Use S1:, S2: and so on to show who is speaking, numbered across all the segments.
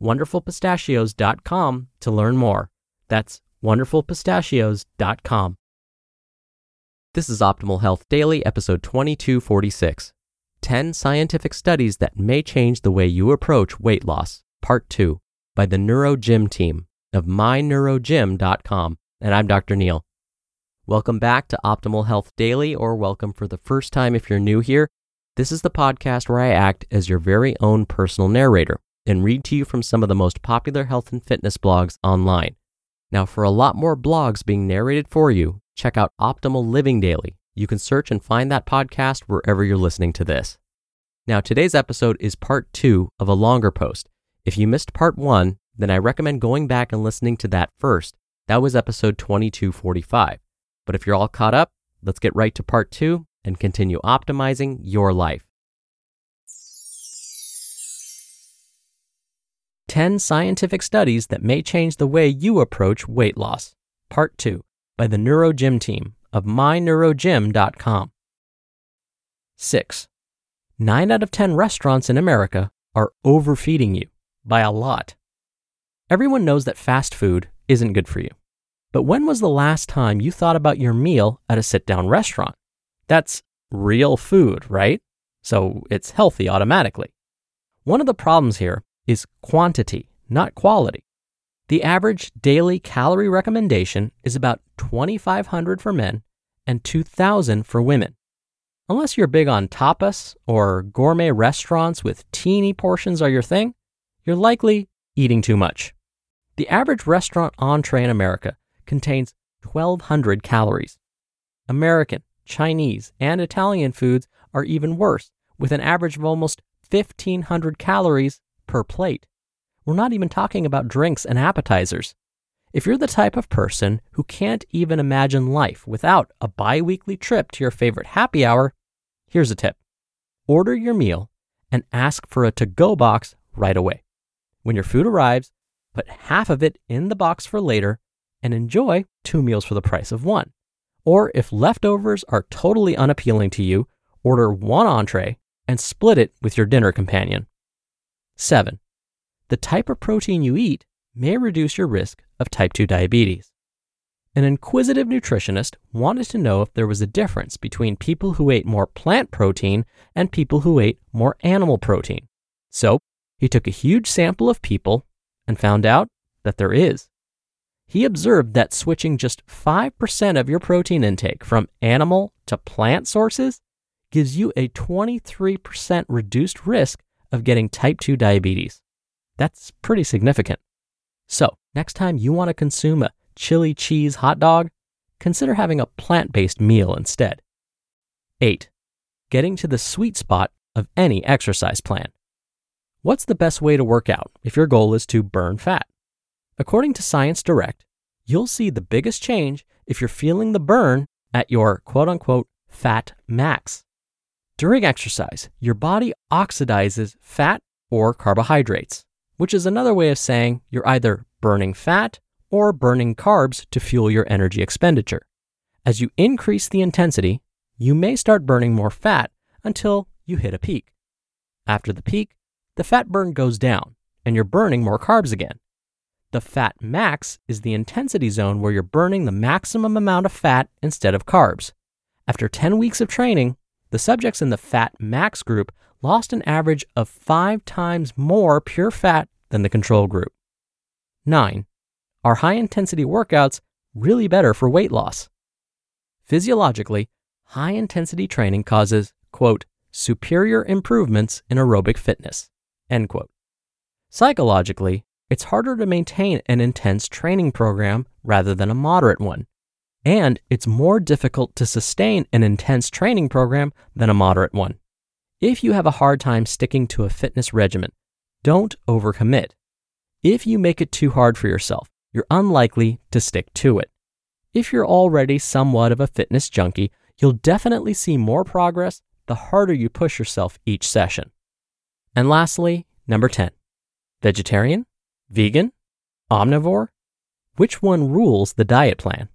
S1: wonderfulpistachios.com to learn more. That's wonderfulpistachios.com. This is Optimal Health Daily, episode 2246 10 Scientific Studies That May Change the Way You Approach Weight Loss, Part 2, by the NeuroGym team of myneurogym.com. And I'm Dr. Neal. Welcome back to Optimal Health Daily, or welcome for the first time if you're new here. This is the podcast where I act as your very own personal narrator and read to you from some of the most popular health and fitness blogs online. Now, for a lot more blogs being narrated for you, check out Optimal Living Daily. You can search and find that podcast wherever you're listening to this. Now, today's episode is part two of a longer post. If you missed part one, then I recommend going back and listening to that first. That was episode 2245. But if you're all caught up, let's get right to part two and continue optimizing your life. 10 Scientific Studies That May Change the Way You Approach Weight Loss, Part 2, by the NeuroGym team of myneurogym.com. 6. 9 out of 10 restaurants in America are overfeeding you by a lot. Everyone knows that fast food isn't good for you. But when was the last time you thought about your meal at a sit down restaurant? That's real food, right? So it's healthy automatically. One of the problems here is quantity, not quality. The average daily calorie recommendation is about 2,500 for men and 2,000 for women. Unless you're big on tapas or gourmet restaurants with teeny portions are your thing, you're likely eating too much. The average restaurant entree in America contains 1,200 calories. American, Chinese, and Italian foods are even worse, with an average of almost 1,500 calories per plate. We're not even talking about drinks and appetizers. If you're the type of person who can't even imagine life without a bi weekly trip to your favorite happy hour, here's a tip order your meal and ask for a to go box right away. When your food arrives, put half of it in the box for later and enjoy two meals for the price of one. Or if leftovers are totally unappealing to you, order one entree and split it with your dinner companion. 7. The type of protein you eat may reduce your risk of type 2 diabetes. An inquisitive nutritionist wanted to know if there was a difference between people who ate more plant protein and people who ate more animal protein. So, he took a huge sample of people and found out that there is. He observed that switching just 5% of your protein intake from animal to plant sources gives you a 23% reduced risk of getting type 2 diabetes. That's pretty significant. So, next time you want to consume a chili cheese hot dog, consider having a plant based meal instead. 8. Getting to the sweet spot of any exercise plan. What's the best way to work out if your goal is to burn fat? According to Science Direct, you'll see the biggest change if you're feeling the burn at your quote unquote fat max. During exercise, your body oxidizes fat or carbohydrates, which is another way of saying you're either burning fat or burning carbs to fuel your energy expenditure. As you increase the intensity, you may start burning more fat until you hit a peak. After the peak, the fat burn goes down and you're burning more carbs again. The fat max is the intensity zone where you're burning the maximum amount of fat instead of carbs. After 10 weeks of training, the subjects in the fat max group lost an average of five times more pure fat than the control group. 9. are high intensity workouts really better for weight loss? Physiologically, high intensity training causes, quote, superior improvements in aerobic fitness, end quote. Psychologically, it's harder to maintain an intense training program rather than a moderate one. And it's more difficult to sustain an intense training program than a moderate one. If you have a hard time sticking to a fitness regimen, don't overcommit. If you make it too hard for yourself, you're unlikely to stick to it. If you're already somewhat of a fitness junkie, you'll definitely see more progress the harder you push yourself each session. And lastly, number 10 vegetarian, vegan, omnivore? Which one rules the diet plan?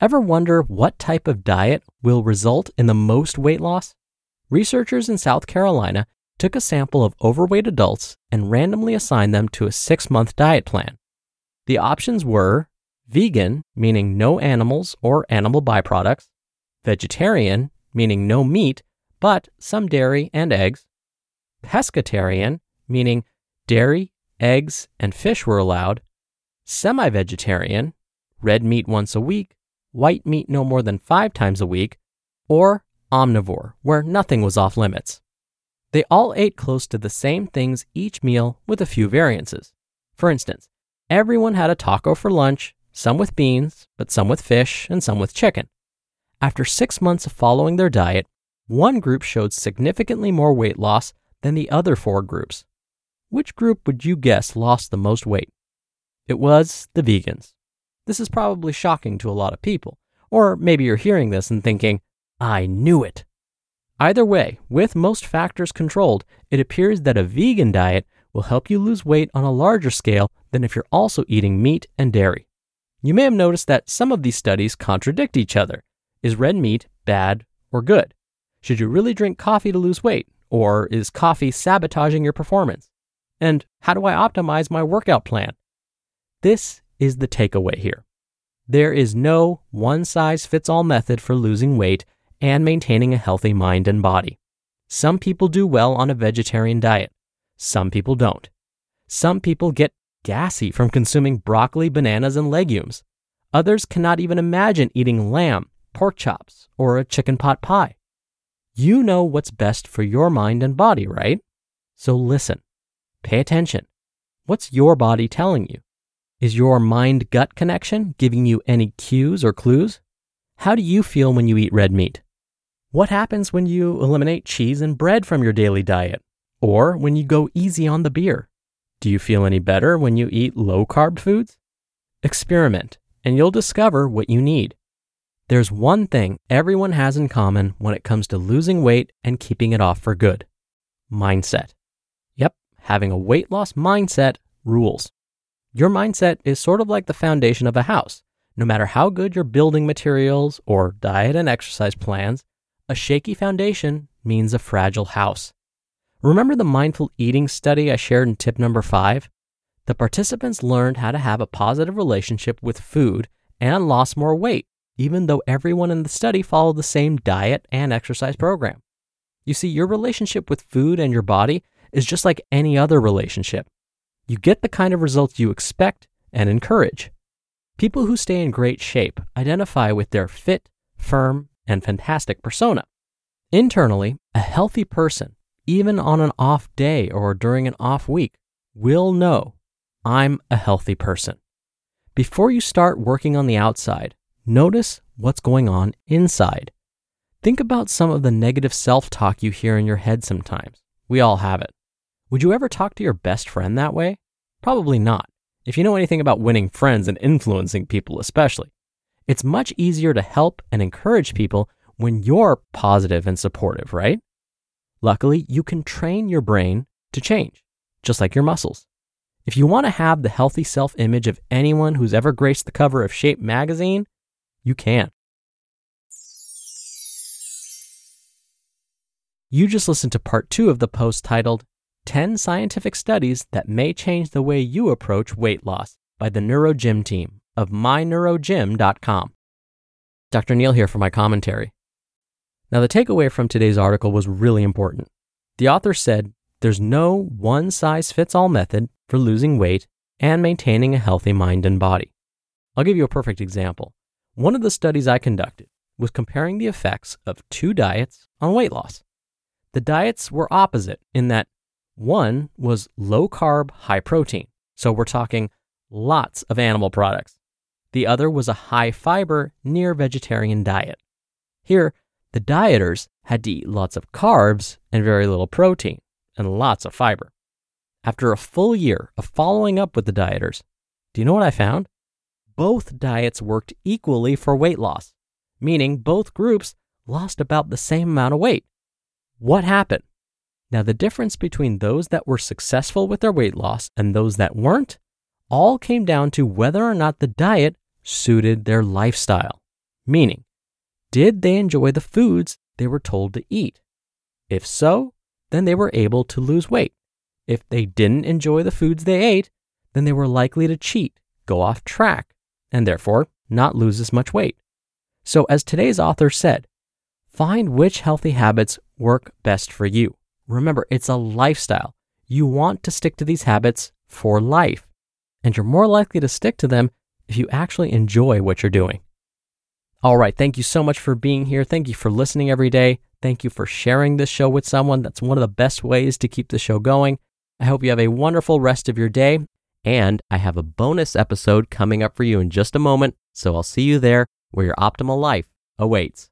S1: Ever wonder what type of diet will result in the most weight loss? Researchers in South Carolina took a sample of overweight adults and randomly assigned them to a six month diet plan. The options were vegan, meaning no animals or animal byproducts, vegetarian, meaning no meat, but some dairy and eggs, pescatarian, meaning dairy, eggs, and fish were allowed, semi vegetarian, red meat once a week, white meat no more than five times a week, or omnivore, where nothing was off limits. They all ate close to the same things each meal with a few variances. For instance, everyone had a taco for lunch, some with beans, but some with fish, and some with chicken. After six months of following their diet, one group showed significantly more weight loss than the other four groups. Which group would you guess lost the most weight? It was the vegans. This is probably shocking to a lot of people, or maybe you're hearing this and thinking, I knew it. Either way, with most factors controlled, it appears that a vegan diet will help you lose weight on a larger scale than if you're also eating meat and dairy. You may have noticed that some of these studies contradict each other. Is red meat bad or good? Should you really drink coffee to lose weight? Or is coffee sabotaging your performance? And how do I optimize my workout plan? This is the takeaway here. There is no one size fits all method for losing weight and maintaining a healthy mind and body. Some people do well on a vegetarian diet, some people don't. Some people get gassy from consuming broccoli, bananas, and legumes. Others cannot even imagine eating lamb, pork chops, or a chicken pot pie. You know what's best for your mind and body, right? So listen, pay attention. What's your body telling you? Is your mind gut connection giving you any cues or clues? How do you feel when you eat red meat? What happens when you eliminate cheese and bread from your daily diet? Or when you go easy on the beer? Do you feel any better when you eat low carb foods? Experiment, and you'll discover what you need. There's one thing everyone has in common when it comes to losing weight and keeping it off for good mindset. Yep, having a weight loss mindset rules. Your mindset is sort of like the foundation of a house. No matter how good your building materials or diet and exercise plans, a shaky foundation means a fragile house. Remember the mindful eating study I shared in tip number five? The participants learned how to have a positive relationship with food and lost more weight, even though everyone in the study followed the same diet and exercise program. You see, your relationship with food and your body is just like any other relationship. You get the kind of results you expect and encourage. People who stay in great shape identify with their fit, firm, and fantastic persona. Internally, a healthy person, even on an off day or during an off week, will know I'm a healthy person. Before you start working on the outside, notice what's going on inside. Think about some of the negative self talk you hear in your head sometimes. We all have it. Would you ever talk to your best friend that way? Probably not. If you know anything about winning friends and influencing people, especially. It's much easier to help and encourage people when you're positive and supportive, right? Luckily, you can train your brain to change, just like your muscles. If you want to have the healthy self image of anyone who's ever graced the cover of Shape magazine, you can. You just listened to part two of the post titled 10 Scientific Studies That May Change the Way You Approach Weight Loss by the NeuroGym team of myneurogym.com. Dr. Neal here for my commentary. Now, the takeaway from today's article was really important. The author said there's no one size fits all method for losing weight and maintaining a healthy mind and body. I'll give you a perfect example. One of the studies I conducted was comparing the effects of two diets on weight loss. The diets were opposite in that one was low carb, high protein. So we're talking lots of animal products. The other was a high fiber, near vegetarian diet. Here, the dieters had to eat lots of carbs and very little protein and lots of fiber. After a full year of following up with the dieters, do you know what I found? Both diets worked equally for weight loss, meaning both groups lost about the same amount of weight. What happened? Now, the difference between those that were successful with their weight loss and those that weren't all came down to whether or not the diet suited their lifestyle. Meaning, did they enjoy the foods they were told to eat? If so, then they were able to lose weight. If they didn't enjoy the foods they ate, then they were likely to cheat, go off track, and therefore not lose as much weight. So, as today's author said, find which healthy habits work best for you. Remember, it's a lifestyle. You want to stick to these habits for life, and you're more likely to stick to them if you actually enjoy what you're doing. All right, thank you so much for being here. Thank you for listening every day. Thank you for sharing this show with someone. That's one of the best ways to keep the show going. I hope you have a wonderful rest of your day. And I have a bonus episode coming up for you in just a moment. So I'll see you there where your optimal life awaits.